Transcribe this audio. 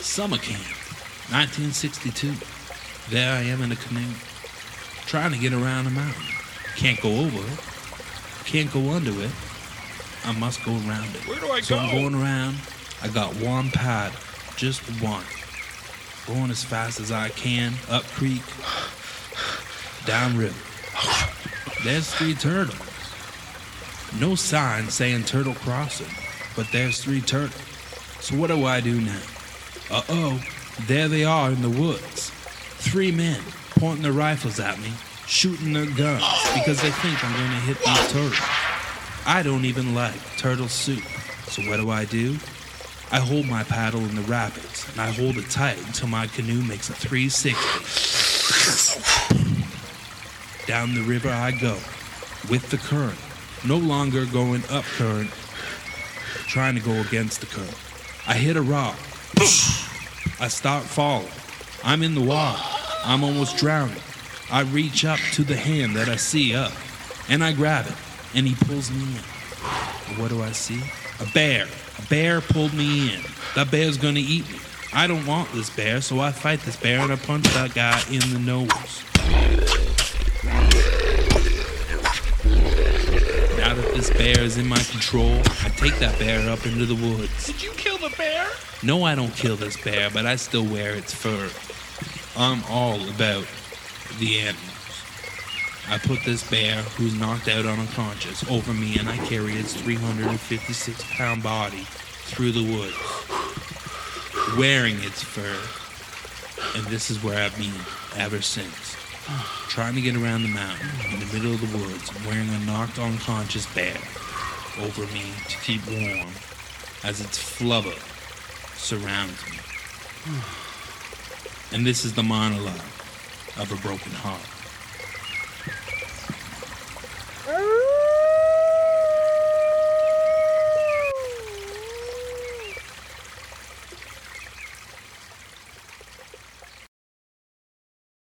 Summer camp, 1962. There I am in a canoe, trying to get around a mountain. Can't go over it, can't go under it. I must go around it. Where do I so go? I'm going around. I got one pad, just one. Going as fast as I can, up creek, down river. There's three turtles. No sign saying turtle crossing, but there's three turtles. So what do I do now? Uh oh, there they are in the woods. Three men pointing their rifles at me, shooting their guns because they think I'm going to hit these turtles. I don't even like turtle soup. So what do I do? I hold my paddle in the rapids and I hold it tight until my canoe makes a 360. Down the river I go with the current, no longer going up current, trying to go against the current. I hit a rock. I start falling. I'm in the water. I'm almost drowning. I reach up to the hand that I see up and I grab it and he pulls me in. What do I see? A bear. A bear pulled me in. That bear's gonna eat me. I don't want this bear, so I fight this bear and I punch that guy in the nose. Now that this bear is in my control, I take that bear up into the woods. Did you kill the bear? No, I don't kill this bear, but I still wear its fur. I'm all about the animals. I put this bear, who's knocked out unconscious, over me and I carry its 356 pound body through the woods, wearing its fur. And this is where I've been ever since. Trying to get around the mountain in the middle of the woods, wearing a knocked unconscious bear over me to keep warm as its flubber surrounds me. And this is the monologue of a broken heart.